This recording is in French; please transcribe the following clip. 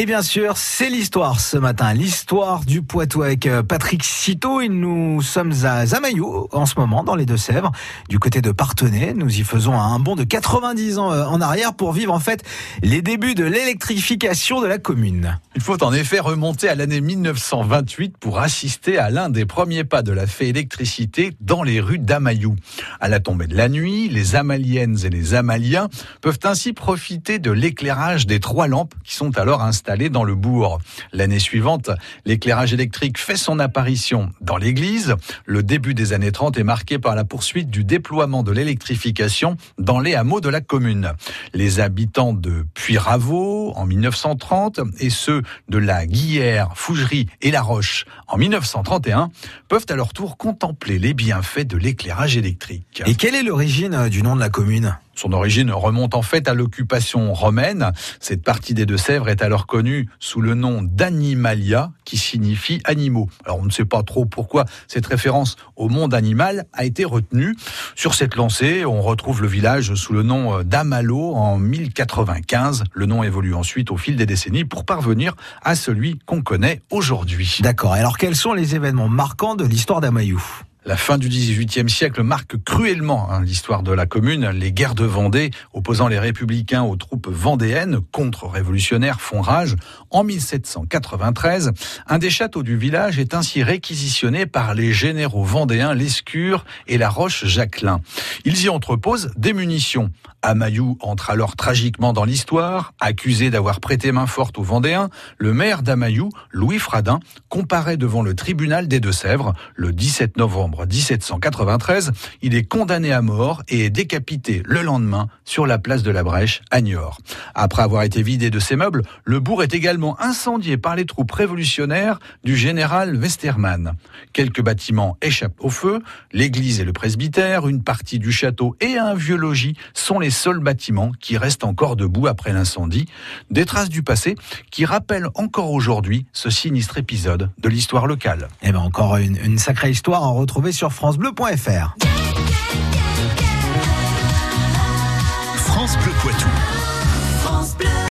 Et bien sûr, c'est l'histoire ce matin, l'histoire du Poitou avec euh, Patrick Citeau. Et nous sommes à Zamayou en ce moment, dans les Deux-Sèvres, du côté de Partenay. Nous y faisons un bond de 90 ans euh, en arrière pour vivre en fait les débuts de l'électrification de la commune. Il faut en effet remonter à l'année 1928 pour assister à l'un des premiers pas de la fée électricité dans les rues d'Amayou. À la tombée de la nuit, les Amaliennes et les Amaliens peuvent ainsi profiter de l'éclairage des trois lampes qui sont alors installées dans le bourg. L'année suivante, l'éclairage électrique fait son apparition dans l'église. Le début des années 30 est marqué par la poursuite du déploiement de l'électrification dans les hameaux de la commune. Les habitants de Puyraveau en 1930 et ceux de la Guillère, Fougerie et La Roche en 1931 peuvent à leur tour contempler les bienfaits de l'éclairage électrique. Et quelle est l'origine du nom de la commune? Son origine remonte en fait à l'occupation romaine. Cette partie des Deux-Sèvres est alors connue sous le nom d'Animalia, qui signifie animaux. Alors on ne sait pas trop pourquoi cette référence au monde animal a été retenue. Sur cette lancée, on retrouve le village sous le nom d'Amalo en 1095. Le nom évolue ensuite au fil des décennies pour parvenir à celui qu'on connaît aujourd'hui. D'accord. Alors quels sont les événements marquants de l'histoire d'Amayou la fin du XVIIIe siècle marque cruellement hein, l'histoire de la commune. Les guerres de Vendée, opposant les républicains aux troupes vendéennes, contre-révolutionnaires, font rage. En 1793, un des châteaux du village est ainsi réquisitionné par les généraux vendéens Lescure et la Roche-Jacquelin. Ils y entreposent des munitions. Amayou entre alors tragiquement dans l'histoire. Accusé d'avoir prêté main forte aux Vendéens, le maire d'Amayou, Louis Fradin, comparaît devant le tribunal des Deux-Sèvres le 17 novembre 1793. Il est condamné à mort et est décapité le lendemain sur la place de la Brèche à Niort. Après avoir été vidé de ses meubles, le bourg est également incendié par les troupes révolutionnaires du général Westermann. Quelques bâtiments échappent au feu, l'église et le presbytère, une partie du château et un vieux logis sont les seuls bâtiments qui restent encore debout après l'incendie, des traces du passé qui rappellent encore aujourd'hui ce sinistre épisode de l'histoire locale. Et eh bien encore une, une sacrée histoire à retrouver sur francebleu.fr.